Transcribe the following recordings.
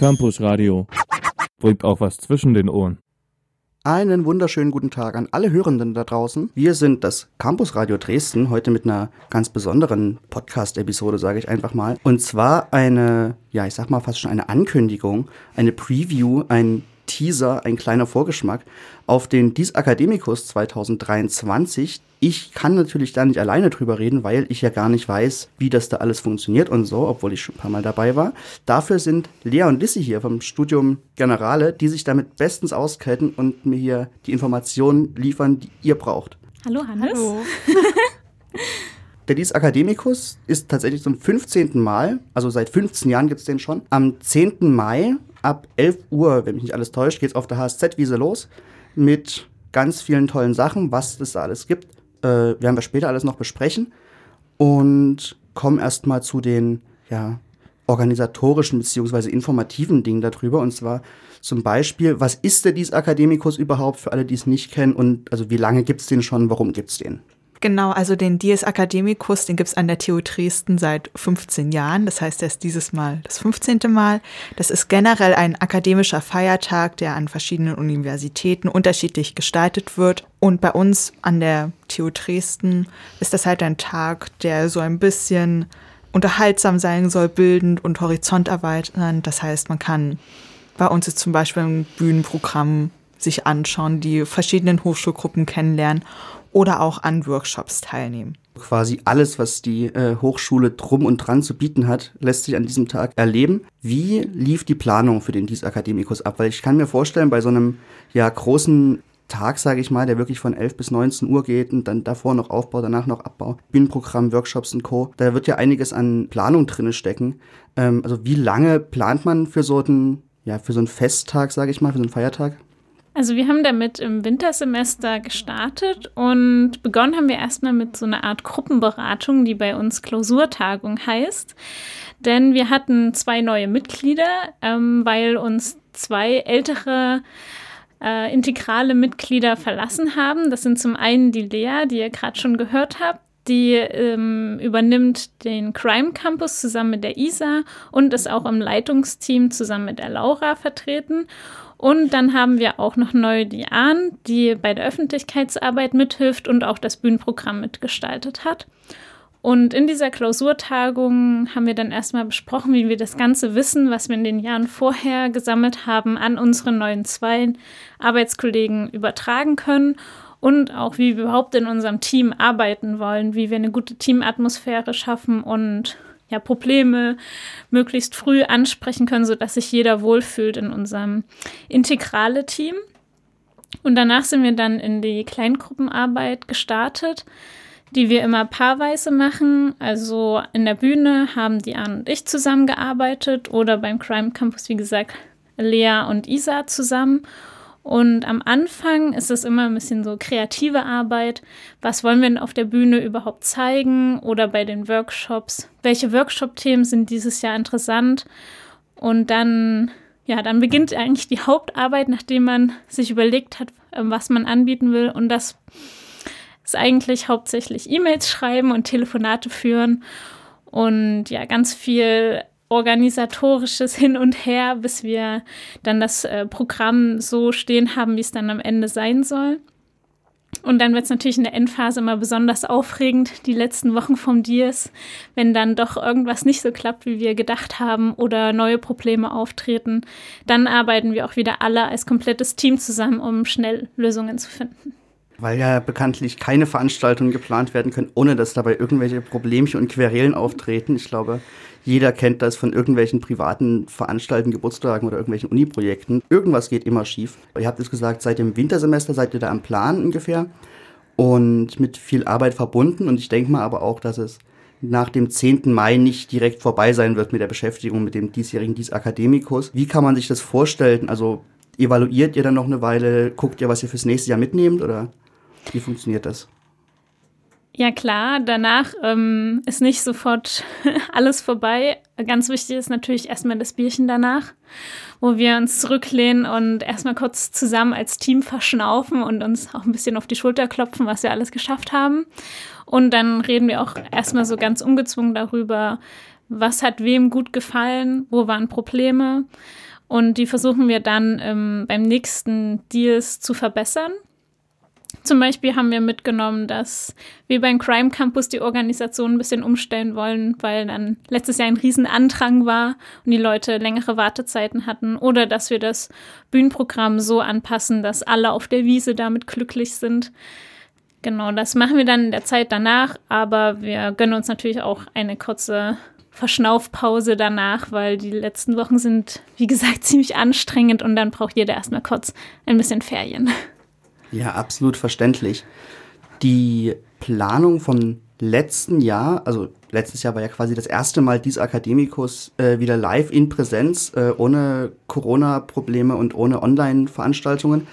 Campus Radio. Bringt auch was zwischen den Ohren. Einen wunderschönen guten Tag an alle Hörenden da draußen. Wir sind das Campus Radio Dresden, heute mit einer ganz besonderen Podcast-Episode, sage ich einfach mal. Und zwar eine, ja, ich sag mal fast schon eine Ankündigung, eine Preview, ein Teaser, ein kleiner Vorgeschmack auf den Dies Academicus 2023. Ich kann natürlich da nicht alleine drüber reden, weil ich ja gar nicht weiß, wie das da alles funktioniert und so, obwohl ich schon ein paar Mal dabei war. Dafür sind Lea und Lissy hier vom Studium Generale, die sich damit bestens auskennen und mir hier die Informationen liefern, die ihr braucht. Hallo Hannes. Hallo. Der Dies Academicus ist tatsächlich zum 15. Mal, also seit 15 Jahren gibt es den schon, am 10. Mai ab 11 Uhr, wenn mich nicht alles täuscht, geht es auf der HSZ-Wiese los mit ganz vielen tollen Sachen, was es da alles gibt. Äh, werden wir später alles noch besprechen und kommen erstmal zu den ja, organisatorischen bzw. informativen Dingen darüber. Und zwar zum Beispiel, was ist der Dies Academicus überhaupt für alle, die es nicht kennen und also wie lange gibt es den schon, warum gibt es den? Genau, also den Dies Academicus, den gibt es an der TU Dresden seit 15 Jahren. Das heißt, er ist dieses Mal das 15. Mal. Das ist generell ein akademischer Feiertag, der an verschiedenen Universitäten unterschiedlich gestaltet wird. Und bei uns an der TU Dresden ist das halt ein Tag, der so ein bisschen unterhaltsam sein soll, bildend und Horizont erweitern. Das heißt, man kann bei uns ist zum Beispiel ein Bühnenprogramm sich anschauen, die verschiedenen Hochschulgruppen kennenlernen oder auch an Workshops teilnehmen. Quasi alles, was die äh, Hochschule drum und dran zu bieten hat, lässt sich an diesem Tag erleben. Wie lief die Planung für den Dies Academicus ab? Weil ich kann mir vorstellen, bei so einem ja großen Tag, sage ich mal, der wirklich von 11 bis 19 Uhr geht und dann davor noch Aufbau, danach noch Abbau, Bühnenprogramm, Workshops und Co. Da wird ja einiges an Planung drinne stecken. Ähm, also wie lange plant man für so einen, ja, für so einen Festtag, sage ich mal, für so einen Feiertag? Also wir haben damit im Wintersemester gestartet und begonnen haben wir erstmal mit so einer Art Gruppenberatung, die bei uns Klausurtagung heißt. Denn wir hatten zwei neue Mitglieder, ähm, weil uns zwei ältere äh, integrale Mitglieder verlassen haben. Das sind zum einen die Lea, die ihr gerade schon gehört habt. Die ähm, übernimmt den Crime Campus zusammen mit der Isa und ist auch im Leitungsteam zusammen mit der Laura vertreten. Und dann haben wir auch noch neu die Ahn, die bei der Öffentlichkeitsarbeit mithilft und auch das Bühnenprogramm mitgestaltet hat. Und in dieser Klausurtagung haben wir dann erstmal besprochen, wie wir das ganze Wissen, was wir in den Jahren vorher gesammelt haben, an unsere neuen zwei Arbeitskollegen übertragen können und auch wie wir überhaupt in unserem Team arbeiten wollen, wie wir eine gute Teamatmosphäre schaffen und ja, Probleme möglichst früh ansprechen können, sodass sich jeder wohlfühlt in unserem integrale Team. Und danach sind wir dann in die Kleingruppenarbeit gestartet, die wir immer paarweise machen. Also in der Bühne haben die Anne und ich zusammengearbeitet oder beim Crime Campus, wie gesagt, Lea und Isa zusammen. Und am Anfang ist es immer ein bisschen so kreative Arbeit. Was wollen wir denn auf der Bühne überhaupt zeigen oder bei den Workshops? Welche Workshop-Themen sind dieses Jahr interessant? Und dann, ja, dann beginnt eigentlich die Hauptarbeit, nachdem man sich überlegt hat, ähm, was man anbieten will. Und das ist eigentlich hauptsächlich E-Mails schreiben und Telefonate führen und ja, ganz viel organisatorisches Hin und Her, bis wir dann das äh, Programm so stehen haben, wie es dann am Ende sein soll. Und dann wird es natürlich in der Endphase immer besonders aufregend, die letzten Wochen vom Dias, wenn dann doch irgendwas nicht so klappt, wie wir gedacht haben oder neue Probleme auftreten. Dann arbeiten wir auch wieder alle als komplettes Team zusammen, um schnell Lösungen zu finden. Weil ja bekanntlich keine Veranstaltungen geplant werden können, ohne dass dabei irgendwelche Problemchen und Querelen auftreten. Ich glaube, jeder kennt das von irgendwelchen privaten Veranstaltungen, Geburtstagen oder irgendwelchen Uni-Projekten. Irgendwas geht immer schief. Ihr habt es gesagt, seit dem Wintersemester seid ihr da am Plan ungefähr und mit viel Arbeit verbunden. Und ich denke mal aber auch, dass es nach dem 10. Mai nicht direkt vorbei sein wird mit der Beschäftigung mit dem diesjährigen Dies Akademikus. Wie kann man sich das vorstellen? Also evaluiert ihr dann noch eine Weile, guckt ihr, was ihr fürs nächste Jahr mitnehmt oder wie funktioniert das? Ja klar, danach ähm, ist nicht sofort alles vorbei. Ganz wichtig ist natürlich erstmal das Bierchen danach, wo wir uns zurücklehnen und erstmal kurz zusammen als Team verschnaufen und uns auch ein bisschen auf die Schulter klopfen, was wir alles geschafft haben. Und dann reden wir auch erstmal so ganz ungezwungen darüber, was hat wem gut gefallen, wo waren Probleme. Und die versuchen wir dann ähm, beim nächsten Deals zu verbessern. Zum Beispiel haben wir mitgenommen, dass wir beim Crime Campus die Organisation ein bisschen umstellen wollen, weil dann letztes Jahr ein Riesenandrang war und die Leute längere Wartezeiten hatten. Oder dass wir das Bühnenprogramm so anpassen, dass alle auf der Wiese damit glücklich sind. Genau, das machen wir dann in der Zeit danach, aber wir gönnen uns natürlich auch eine kurze Verschnaufpause danach, weil die letzten Wochen sind, wie gesagt, ziemlich anstrengend und dann braucht jeder erstmal kurz ein bisschen Ferien. Ja, absolut verständlich. Die Planung vom letzten Jahr, also letztes Jahr war ja quasi das erste Mal dies Akademikus äh, wieder live in Präsenz, äh, ohne Corona-Probleme und ohne Online-Veranstaltungen.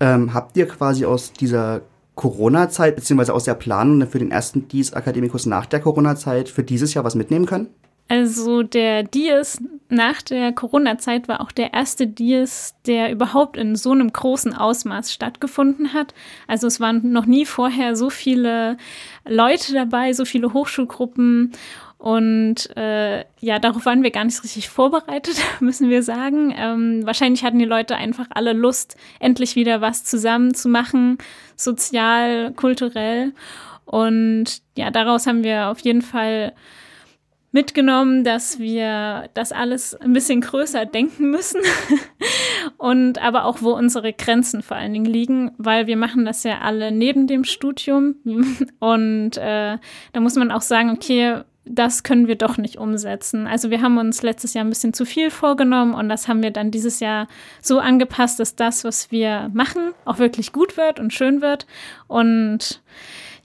Ähm, habt ihr quasi aus dieser Corona-Zeit, beziehungsweise aus der Planung für den ersten Dies Akademikus nach der Corona-Zeit für dieses Jahr was mitnehmen können? Also der Dies nach der Corona-Zeit war auch der erste Dies, der überhaupt in so einem großen Ausmaß stattgefunden hat. Also es waren noch nie vorher so viele Leute dabei, so viele Hochschulgruppen. Und äh, ja, darauf waren wir gar nicht richtig vorbereitet, müssen wir sagen. Ähm, wahrscheinlich hatten die Leute einfach alle Lust, endlich wieder was zusammen zu machen, sozial, kulturell. Und ja, daraus haben wir auf jeden Fall mitgenommen, dass wir das alles ein bisschen größer denken müssen. Und aber auch, wo unsere Grenzen vor allen Dingen liegen, weil wir machen das ja alle neben dem Studium. Und äh, da muss man auch sagen, okay, das können wir doch nicht umsetzen. Also wir haben uns letztes Jahr ein bisschen zu viel vorgenommen und das haben wir dann dieses Jahr so angepasst, dass das, was wir machen, auch wirklich gut wird und schön wird. Und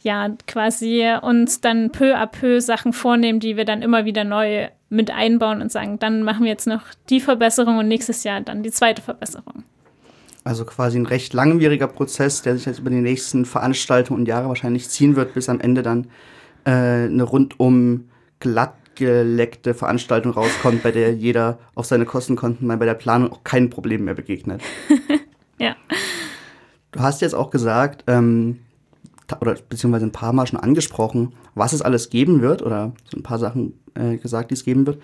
ja, quasi uns dann peu à peu Sachen vornehmen, die wir dann immer wieder neu mit einbauen und sagen, dann machen wir jetzt noch die Verbesserung und nächstes Jahr dann die zweite Verbesserung. Also quasi ein recht langwieriger Prozess, der sich jetzt über die nächsten Veranstaltungen und Jahre wahrscheinlich ziehen wird, bis am Ende dann äh, eine rundum glattgeleckte Veranstaltung rauskommt, bei der jeder auf seine Kostenkonten mal bei der Planung auch kein Problem mehr begegnet. ja. Du hast jetzt auch gesagt, ähm, oder beziehungsweise ein paar Mal schon angesprochen, was es alles geben wird oder so ein paar Sachen äh, gesagt, die es geben wird.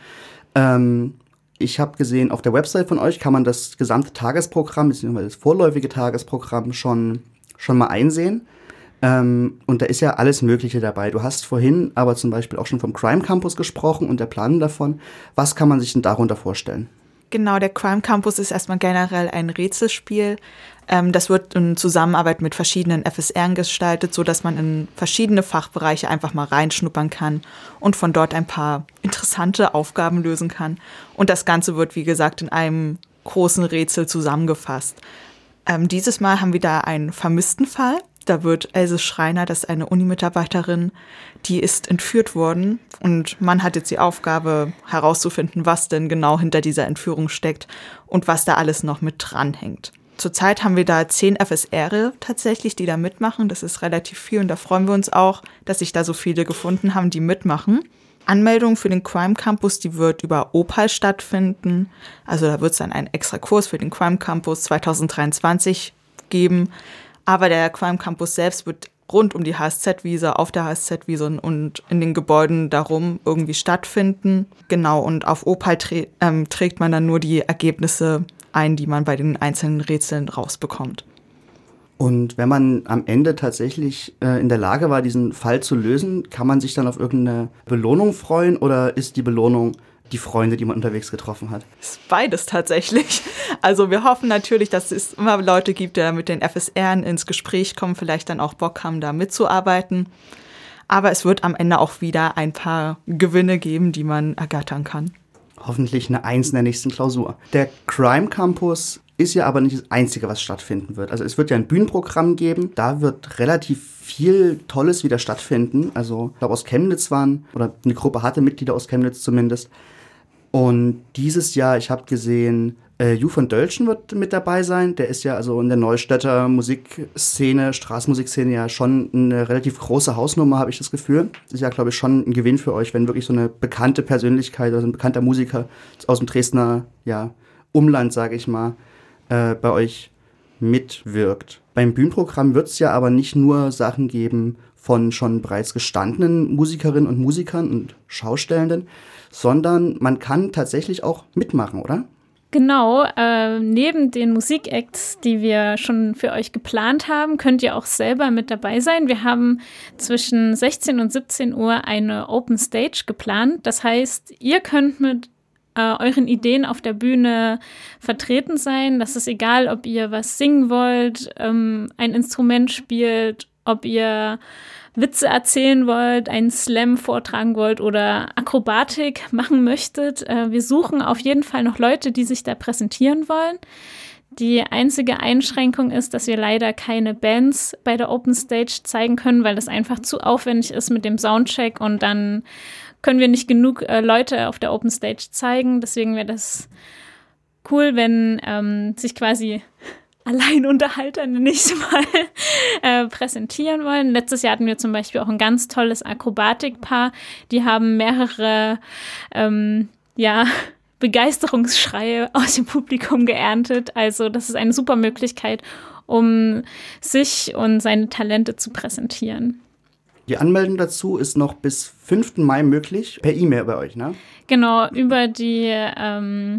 Ähm, ich habe gesehen, auf der Website von euch kann man das gesamte Tagesprogramm, beziehungsweise das vorläufige Tagesprogramm schon, schon mal einsehen. Ähm, und da ist ja alles Mögliche dabei. Du hast vorhin aber zum Beispiel auch schon vom Crime Campus gesprochen und der Plan davon. Was kann man sich denn darunter vorstellen? Genau, der Crime Campus ist erstmal generell ein Rätselspiel. Ähm, das wird in Zusammenarbeit mit verschiedenen FSRen gestaltet, so dass man in verschiedene Fachbereiche einfach mal reinschnuppern kann und von dort ein paar interessante Aufgaben lösen kann. Und das Ganze wird, wie gesagt, in einem großen Rätsel zusammengefasst. Ähm, dieses Mal haben wir da einen vermissten Fall. Da wird Else Schreiner, das ist eine Uni-Mitarbeiterin, die ist entführt worden und man hat jetzt die Aufgabe herauszufinden, was denn genau hinter dieser Entführung steckt und was da alles noch mit dranhängt. Zurzeit haben wir da zehn FSR tatsächlich, die da mitmachen. Das ist relativ viel und da freuen wir uns auch, dass sich da so viele gefunden haben, die mitmachen. Anmeldung für den Crime Campus, die wird über Opal stattfinden. Also da wird es dann einen extra Kurs für den Crime Campus 2023 geben. Aber der Crime Campus selbst wird rund um die HSZ-Wiese, auf der HSZ-Wiese und in den Gebäuden darum irgendwie stattfinden. Genau, und auf Opal ähm, trägt man dann nur die Ergebnisse ein, die man bei den einzelnen Rätseln rausbekommt. Und wenn man am Ende tatsächlich äh, in der Lage war, diesen Fall zu lösen, kann man sich dann auf irgendeine Belohnung freuen oder ist die Belohnung die Freunde, die man unterwegs getroffen hat? Ist beides tatsächlich. Also wir hoffen natürlich, dass es immer Leute gibt, die mit den FSRen ins Gespräch kommen, vielleicht dann auch Bock haben, da mitzuarbeiten. Aber es wird am Ende auch wieder ein paar Gewinne geben, die man ergattern kann. Hoffentlich eine Eins in der nächsten Klausur. Der Crime Campus ist ja aber nicht das Einzige, was stattfinden wird. Also es wird ja ein Bühnenprogramm geben. Da wird relativ viel Tolles wieder stattfinden. Also ich glaube aus Chemnitz waren, oder eine Gruppe hatte Mitglieder aus Chemnitz zumindest. Und dieses Jahr, ich habe gesehen, äh, Ju von Dölschen wird mit dabei sein. Der ist ja also in der Neustädter Musikszene, Straßenmusikszene ja schon eine relativ große Hausnummer, habe ich das Gefühl. Ist ja, glaube ich, schon ein Gewinn für euch, wenn wirklich so eine bekannte Persönlichkeit oder so ein bekannter Musiker aus dem Dresdner ja, Umland, sage ich mal, äh, bei euch mitwirkt. Beim Bühnenprogramm wird es ja aber nicht nur Sachen geben von schon bereits gestandenen Musikerinnen und Musikern und Schaustellenden, sondern man kann tatsächlich auch mitmachen, oder? Genau, äh, neben den Musikacts, die wir schon für euch geplant haben, könnt ihr auch selber mit dabei sein. Wir haben zwischen 16 und 17 Uhr eine Open Stage geplant. Das heißt, ihr könnt mit äh, euren Ideen auf der Bühne vertreten sein. Das ist egal, ob ihr was singen wollt, ähm, ein Instrument spielt, ob ihr Witze erzählen wollt, einen Slam vortragen wollt oder Akrobatik machen möchtet. Äh, wir suchen auf jeden Fall noch Leute, die sich da präsentieren wollen. Die einzige Einschränkung ist, dass wir leider keine Bands bei der Open Stage zeigen können, weil das einfach zu aufwendig ist mit dem Soundcheck und dann können wir nicht genug äh, Leute auf der Open Stage zeigen. Deswegen wäre das cool, wenn ähm, sich quasi Alleinunterhalter, nenne ich mal, äh, präsentieren wollen. Letztes Jahr hatten wir zum Beispiel auch ein ganz tolles Akrobatikpaar. Die haben mehrere, ähm, ja, Begeisterungsschreie aus dem Publikum geerntet. Also das ist eine super Möglichkeit, um sich und seine Talente zu präsentieren. Die Anmeldung dazu ist noch bis 5. Mai möglich, per E-Mail bei euch, ne? Genau, über die ähm,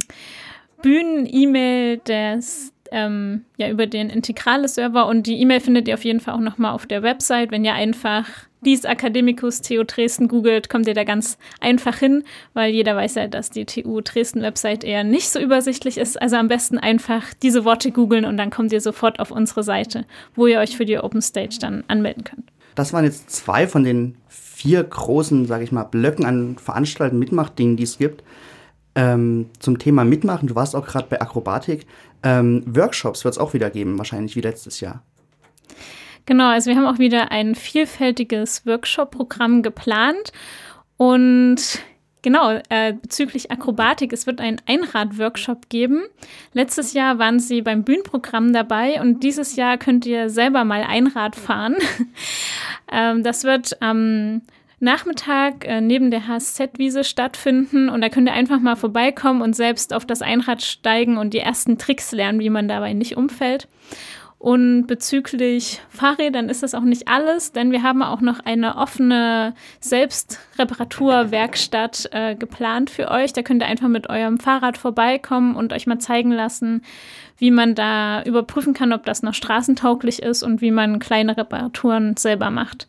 Bühnen-E-Mail des ähm, ja über den Integrale-Server und die E-Mail findet ihr auf jeden Fall auch nochmal auf der Website. Wenn ihr einfach dies Academicus TU Dresden googelt, kommt ihr da ganz einfach hin, weil jeder weiß ja, dass die TU Dresden Website eher nicht so übersichtlich ist. Also am besten einfach diese Worte googeln und dann kommt ihr sofort auf unsere Seite, wo ihr euch für die Open Stage dann anmelden könnt. Das waren jetzt zwei von den vier großen, sage ich mal, Blöcken an Veranstaltungen, Mitmachdingen, die es gibt. Ähm, zum Thema Mitmachen, du warst auch gerade bei Akrobatik. Ähm, Workshops wird es auch wieder geben, wahrscheinlich wie letztes Jahr. Genau, also wir haben auch wieder ein vielfältiges Workshop-Programm geplant. Und genau, äh, bezüglich Akrobatik, es wird einen Einrad-Workshop geben. Letztes Jahr waren sie beim Bühnenprogramm dabei und dieses Jahr könnt ihr selber mal Einrad fahren. ähm, das wird am ähm, Nachmittag äh, neben der HSZ-Wiese stattfinden und da könnt ihr einfach mal vorbeikommen und selbst auf das Einrad steigen und die ersten Tricks lernen, wie man dabei nicht umfällt. Und bezüglich Fahrrädern ist das auch nicht alles, denn wir haben auch noch eine offene Selbstreparaturwerkstatt äh, geplant für euch. Da könnt ihr einfach mit eurem Fahrrad vorbeikommen und euch mal zeigen lassen, wie man da überprüfen kann, ob das noch straßentauglich ist und wie man kleine Reparaturen selber macht.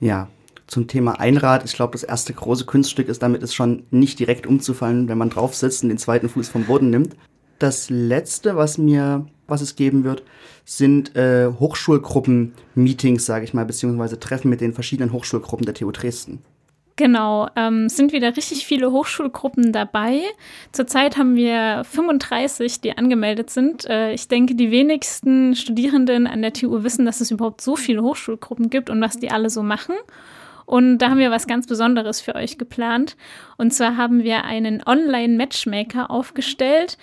Ja, zum Thema Einrad. Ich glaube, das erste große Kunststück ist, damit es schon nicht direkt umzufallen, wenn man drauf sitzt und den zweiten Fuß vom Boden nimmt. Das letzte, was mir, was es geben wird, sind äh, Hochschulgruppen-Meetings, sage ich mal, beziehungsweise Treffen mit den verschiedenen Hochschulgruppen der TU Dresden. Genau, ähm, sind wieder richtig viele Hochschulgruppen dabei. Zurzeit haben wir 35, die angemeldet sind. Äh, ich denke, die wenigsten Studierenden an der TU wissen, dass es überhaupt so viele Hochschulgruppen gibt und was die alle so machen. Und da haben wir was ganz Besonderes für euch geplant. Und zwar haben wir einen Online-Matchmaker aufgestellt,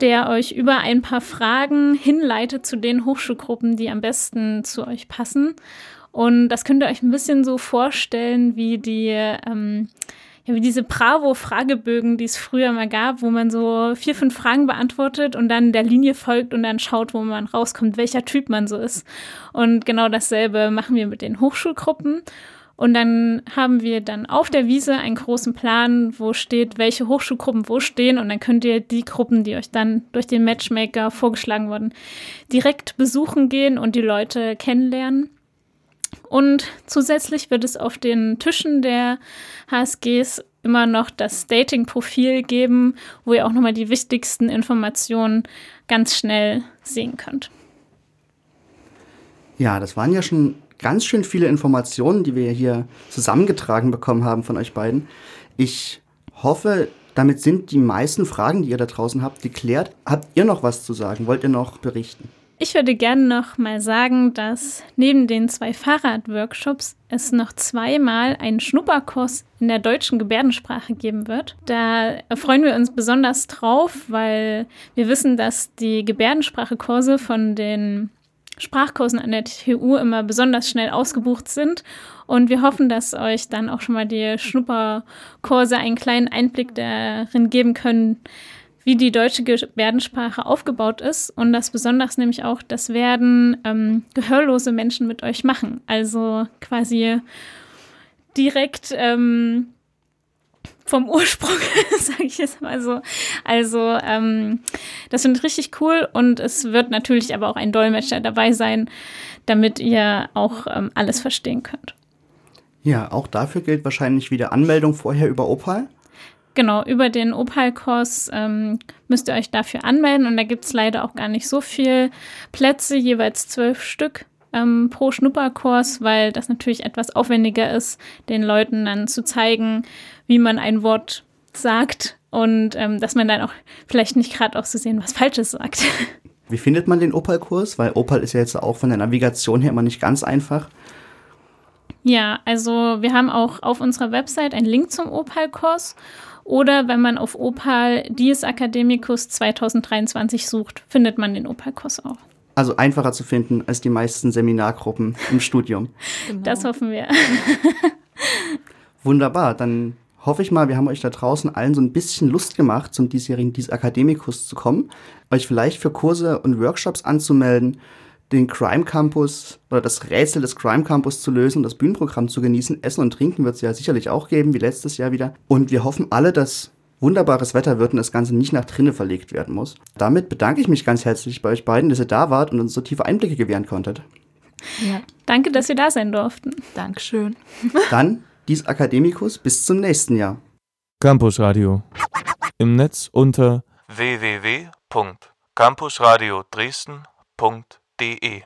der euch über ein paar Fragen hinleitet zu den Hochschulgruppen, die am besten zu euch passen. Und das könnt ihr euch ein bisschen so vorstellen wie die, ähm, ja, wie diese Bravo-Fragebögen, die es früher mal gab, wo man so vier, fünf Fragen beantwortet und dann der Linie folgt und dann schaut, wo man rauskommt, welcher Typ man so ist. Und genau dasselbe machen wir mit den Hochschulgruppen. Und dann haben wir dann auf der Wiese einen großen Plan, wo steht, welche Hochschulgruppen wo stehen. Und dann könnt ihr die Gruppen, die euch dann durch den Matchmaker vorgeschlagen wurden, direkt besuchen gehen und die Leute kennenlernen. Und zusätzlich wird es auf den Tischen der HSGs immer noch das Dating-Profil geben, wo ihr auch nochmal die wichtigsten Informationen ganz schnell sehen könnt. Ja, das waren ja schon ganz schön viele Informationen, die wir hier zusammengetragen bekommen haben von euch beiden. Ich hoffe, damit sind die meisten Fragen, die ihr da draußen habt, geklärt. Habt ihr noch was zu sagen? Wollt ihr noch berichten? Ich würde gerne noch mal sagen, dass neben den zwei Fahrradworkshops es noch zweimal einen Schnupperkurs in der deutschen Gebärdensprache geben wird. Da freuen wir uns besonders drauf, weil wir wissen, dass die Gebärdensprachekurse von den Sprachkursen an der TU immer besonders schnell ausgebucht sind. Und wir hoffen, dass euch dann auch schon mal die Schnupperkurse einen kleinen Einblick darin geben können, wie die deutsche Gebärdensprache aufgebaut ist. Und das besonders nämlich auch, das werden ähm, gehörlose Menschen mit euch machen. Also quasi direkt ähm, vom Ursprung, sage ich jetzt mal so. Also ähm, das finde ich richtig cool und es wird natürlich aber auch ein Dolmetscher dabei sein, damit ihr auch ähm, alles verstehen könnt. Ja, auch dafür gilt wahrscheinlich wieder Anmeldung vorher über Opal. Genau, über den Opal-Kurs ähm, müsst ihr euch dafür anmelden und da gibt es leider auch gar nicht so viele Plätze, jeweils zwölf Stück ähm, pro Schnupperkurs, weil das natürlich etwas aufwendiger ist, den Leuten dann zu zeigen, wie man ein Wort sagt und ähm, dass man dann auch vielleicht nicht gerade auch zu so sehen was Falsches sagt. Wie findet man den Opal-Kurs? Weil Opal ist ja jetzt auch von der Navigation her immer nicht ganz einfach. Ja, also wir haben auch auf unserer Website einen Link zum Opal-Kurs oder wenn man auf Opal Dies Academicus 2023 sucht, findet man den Opal-Kurs auch. Also einfacher zu finden als die meisten Seminargruppen im Studium. Genau. Das hoffen wir. Wunderbar, dann hoffe ich mal, wir haben euch da draußen allen so ein bisschen Lust gemacht, zum diesjährigen Dies Academicus zu kommen, euch vielleicht für Kurse und Workshops anzumelden den Crime Campus oder das Rätsel des Crime Campus zu lösen und das Bühnenprogramm zu genießen. Essen und Trinken wird es ja sicherlich auch geben, wie letztes Jahr wieder. Und wir hoffen alle, dass wunderbares Wetter wird und das Ganze nicht nach drinnen verlegt werden muss. Damit bedanke ich mich ganz herzlich bei euch beiden, dass ihr da wart und uns so tiefe Einblicke gewähren konntet. Ja. Danke, dass wir da sein durften. Dankeschön. Dann dies Akademikus bis zum nächsten Jahr. Campus Radio. Im Netz unter www.campusradio Dresden.de